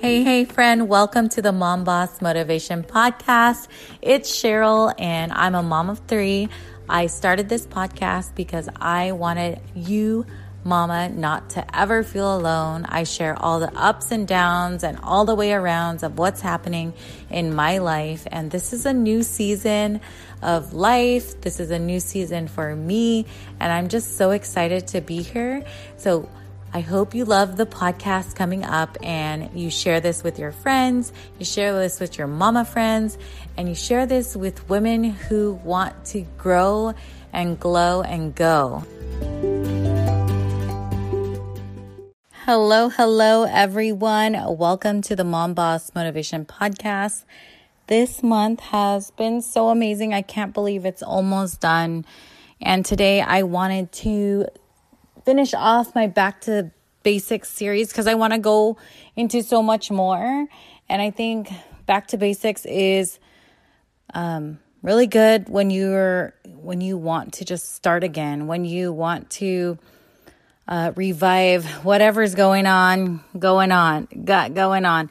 Hey, hey, friend, welcome to the Mom Boss Motivation Podcast. It's Cheryl, and I'm a mom of three. I started this podcast because I wanted you, mama, not to ever feel alone. I share all the ups and downs and all the way arounds of what's happening in my life. And this is a new season of life. This is a new season for me, and I'm just so excited to be here. So, I hope you love the podcast coming up and you share this with your friends, you share this with your mama friends, and you share this with women who want to grow and glow and go. Hello, hello, everyone. Welcome to the Mom Boss Motivation Podcast. This month has been so amazing. I can't believe it's almost done. And today I wanted to finish off my back to basics series because I want to go into so much more. And I think back to basics is um, really good when you're when you want to just start again, when you want to uh, revive whatever's going on, going on, got going on.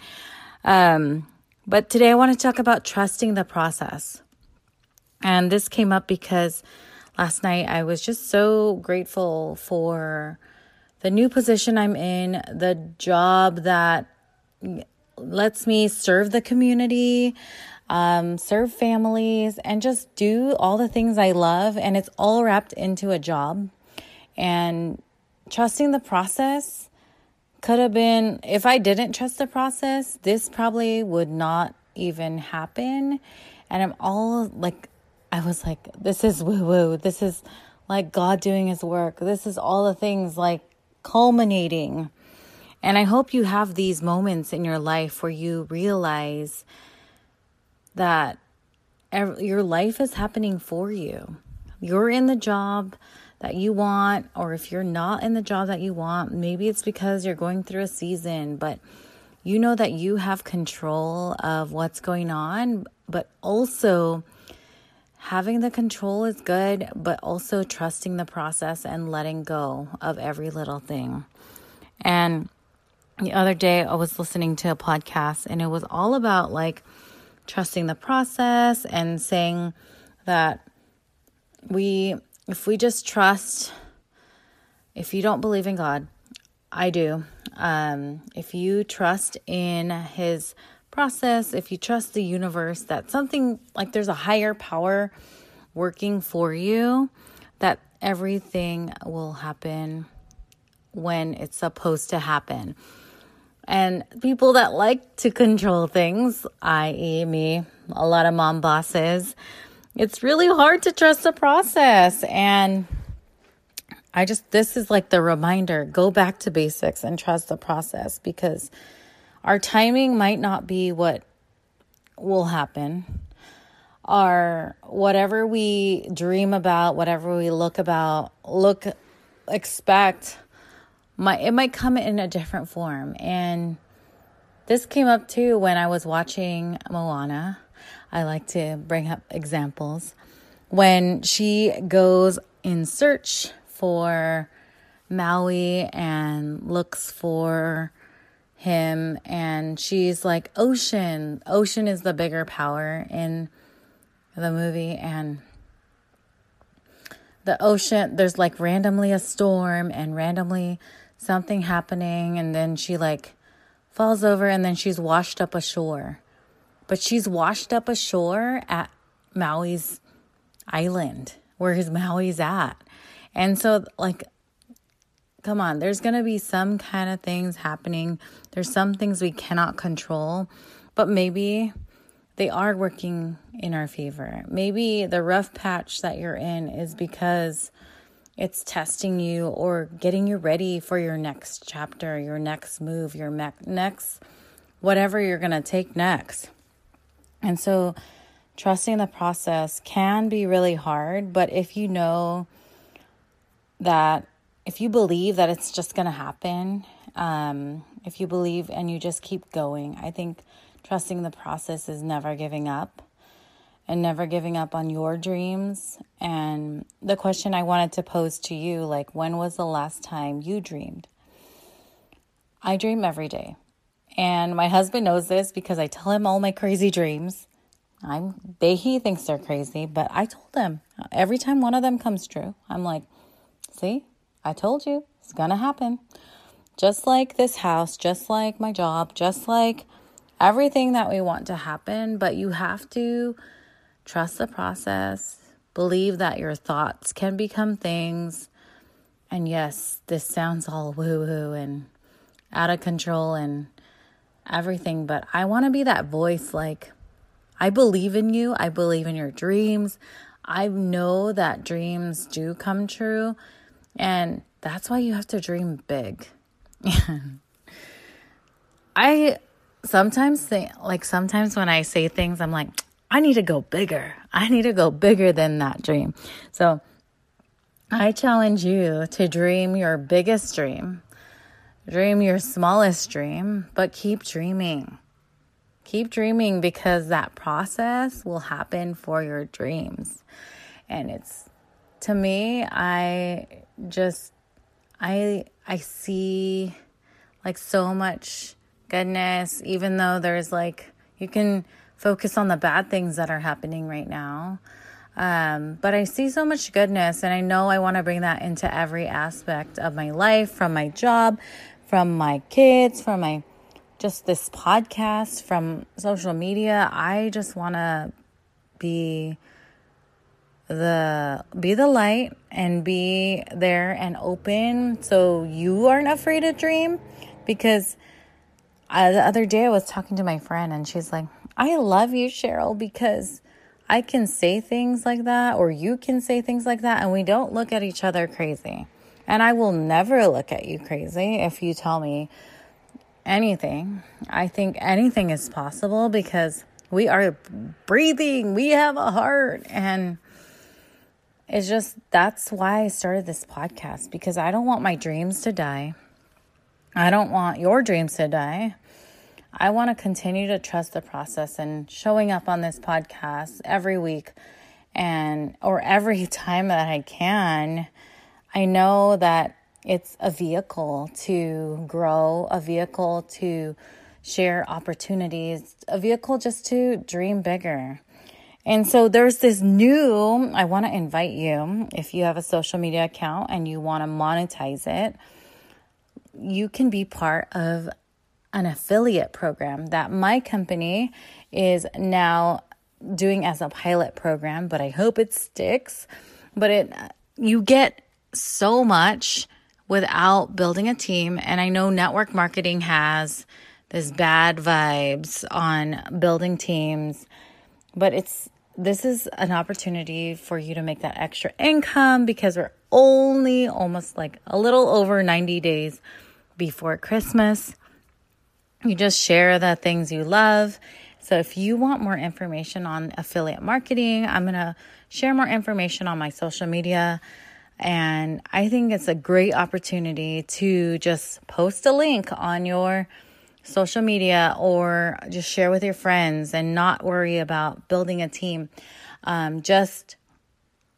Um, but today I want to talk about trusting the process. And this came up because last night I was just so grateful for the new position I'm in, the job that lets me serve the community, um, serve families, and just do all the things I love. And it's all wrapped into a job. And trusting the process could have been, if I didn't trust the process, this probably would not even happen. And I'm all like, I was like, this is woo woo. This is like God doing his work. This is all the things like culminating. And I hope you have these moments in your life where you realize that your life is happening for you. You're in the job that you want, or if you're not in the job that you want, maybe it's because you're going through a season, but you know that you have control of what's going on, but also having the control is good, but also trusting the process and letting go of every little thing. And the other day, I was listening to a podcast and it was all about like trusting the process and saying that we, if we just trust, if you don't believe in God, I do. Um, if you trust in His process, if you trust the universe that something like there's a higher power working for you, that everything will happen when it's supposed to happen. And people that like to control things, i.e., me, a lot of mom bosses, it's really hard to trust the process. And I just, this is like the reminder go back to basics and trust the process because our timing might not be what will happen. Our whatever we dream about, whatever we look about, look expect might it might come in a different form. And this came up too when I was watching Moana. I like to bring up examples. When she goes in search for Maui and looks for him and she's like ocean. Ocean is the bigger power in the movie and the ocean there's like randomly a storm and randomly something happening and then she like falls over and then she's washed up ashore. But she's washed up ashore at Maui's island where his Maui's at. And so like come on, there's going to be some kind of things happening. There's some things we cannot control, but maybe they are working in our favor. Maybe the rough patch that you're in is because it's testing you or getting you ready for your next chapter, your next move, your me- next whatever you're going to take next. And so trusting the process can be really hard, but if you know that if you believe that it's just going to happen, um, if you believe and you just keep going, I think trusting the process is never giving up and never giving up on your dreams. And the question I wanted to pose to you like, when was the last time you dreamed? I dream every day. And my husband knows this because I tell him all my crazy dreams. I'm they he thinks they're crazy, but I told him every time one of them comes true, I'm like, "See? I told you. It's going to happen." Just like this house, just like my job, just like everything that we want to happen, but you have to trust the process, believe that your thoughts can become things. And yes, this sounds all woo woo and out of control and everything, but I want to be that voice like, I believe in you. I believe in your dreams. I know that dreams do come true. And that's why you have to dream big. I sometimes think, like, sometimes when I say things, I'm like, I need to go bigger. I need to go bigger than that dream. So I challenge you to dream your biggest dream, dream your smallest dream, but keep dreaming. Keep dreaming because that process will happen for your dreams. And it's to me, I just I I see like so much goodness even though there's like you can focus on the bad things that are happening right now. Um, but I see so much goodness, and I know I want to bring that into every aspect of my life from my job, from my kids, from my just this podcast, from social media. I just want to be the be the light and be there and open so you aren't afraid to dream because uh, the other day I was talking to my friend and she's like I love you Cheryl because I can say things like that or you can say things like that and we don't look at each other crazy and I will never look at you crazy if you tell me anything. I think anything is possible because we are breathing, we have a heart. And it's just that's why I started this podcast because I don't want my dreams to die. I don't want your dreams to die. I want to continue to trust the process and showing up on this podcast every week and or every time that I can. I know that it's a vehicle to grow, a vehicle to share opportunities, a vehicle just to dream bigger. And so there's this new, I want to invite you, if you have a social media account and you want to monetize it, you can be part of an affiliate program that my company is now doing as a pilot program, but I hope it sticks. But it you get so much without building a team. And I know network marketing has this bad vibes on building teams, but it's this is an opportunity for you to make that extra income because we're only almost like a little over 90 days before Christmas. You just share the things you love. So if you want more information on affiliate marketing, I'm going to share more information on my social media and I think it's a great opportunity to just post a link on your social media or just share with your friends and not worry about building a team. Um, just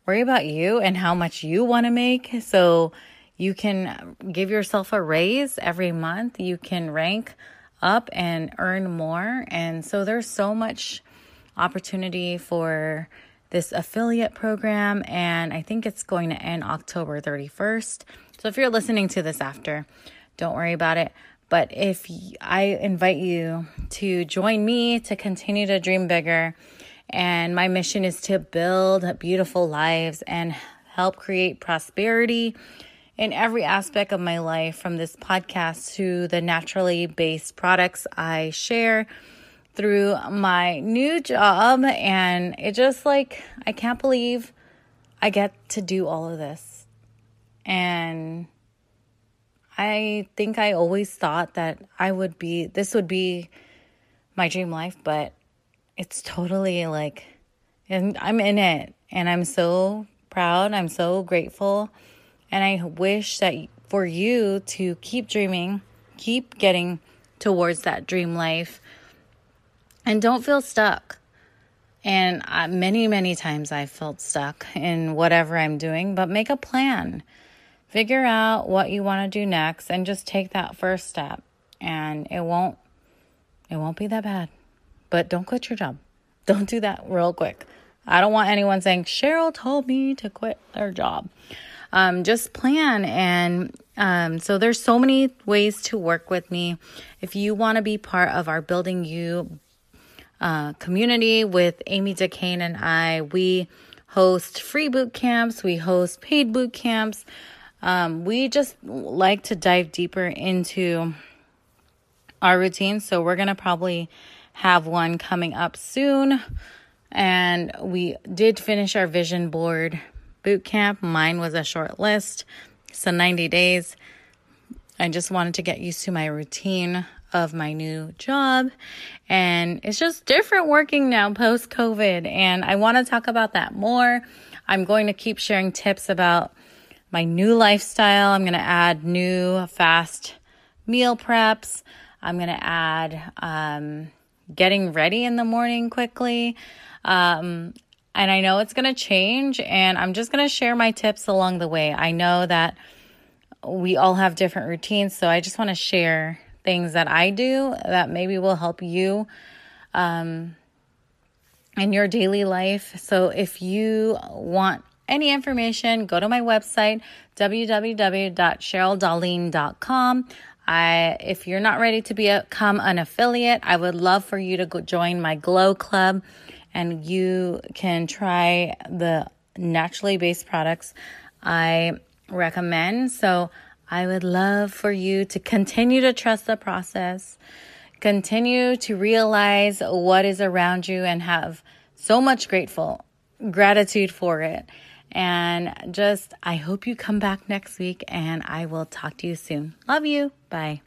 worry about you and how much you want to make. So you can give yourself a raise every month. You can rank up and earn more. And so there's so much opportunity for this affiliate program, and I think it's going to end October 31st. So if you're listening to this after, don't worry about it. But if I invite you to join me to continue to dream bigger, and my mission is to build beautiful lives and help create prosperity in every aspect of my life from this podcast to the naturally based products I share through my new job. And it just like, I can't believe I get to do all of this. And I think I always thought that I would be, this would be my dream life, but it's totally like, and I'm in it. And I'm so proud. I'm so grateful. And I wish that for you to keep dreaming, keep getting towards that dream life and don't feel stuck. And uh, many, many times I felt stuck in whatever I'm doing, but make a plan. Figure out what you want to do next and just take that first step. And it won't It won't be that bad. But don't quit your job. Don't do that real quick. I don't want anyone saying, Cheryl told me to quit their job. Um, just plan. And um, so there's so many ways to work with me. If you want to be part of our Building You uh, community with Amy DeCane and I, we host free boot camps, we host paid boot camps. Um, we just like to dive deeper into our routine. So we're going to probably have one coming up soon. And we did finish our vision board boot camp. Mine was a short list, so 90 days. I just wanted to get used to my routine of my new job. And it's just different working now post COVID. And I want to talk about that more. I'm going to keep sharing tips about my new lifestyle. I'm going to add new fast meal preps. I'm going to add um, getting ready in the morning quickly. Um, and I know it's going to change, and I'm just going to share my tips along the way. I know that we all have different routines, so I just want to share things that I do that maybe will help you um, in your daily life. So if you want any information, go to my website, www.cheryldarlene.com. I, if you're not ready to become an affiliate, I would love for you to go join my Glow Club and you can try the naturally based products I recommend. So I would love for you to continue to trust the process, continue to realize what is around you and have so much grateful gratitude for it. And just, I hope you come back next week and I will talk to you soon. Love you. Bye.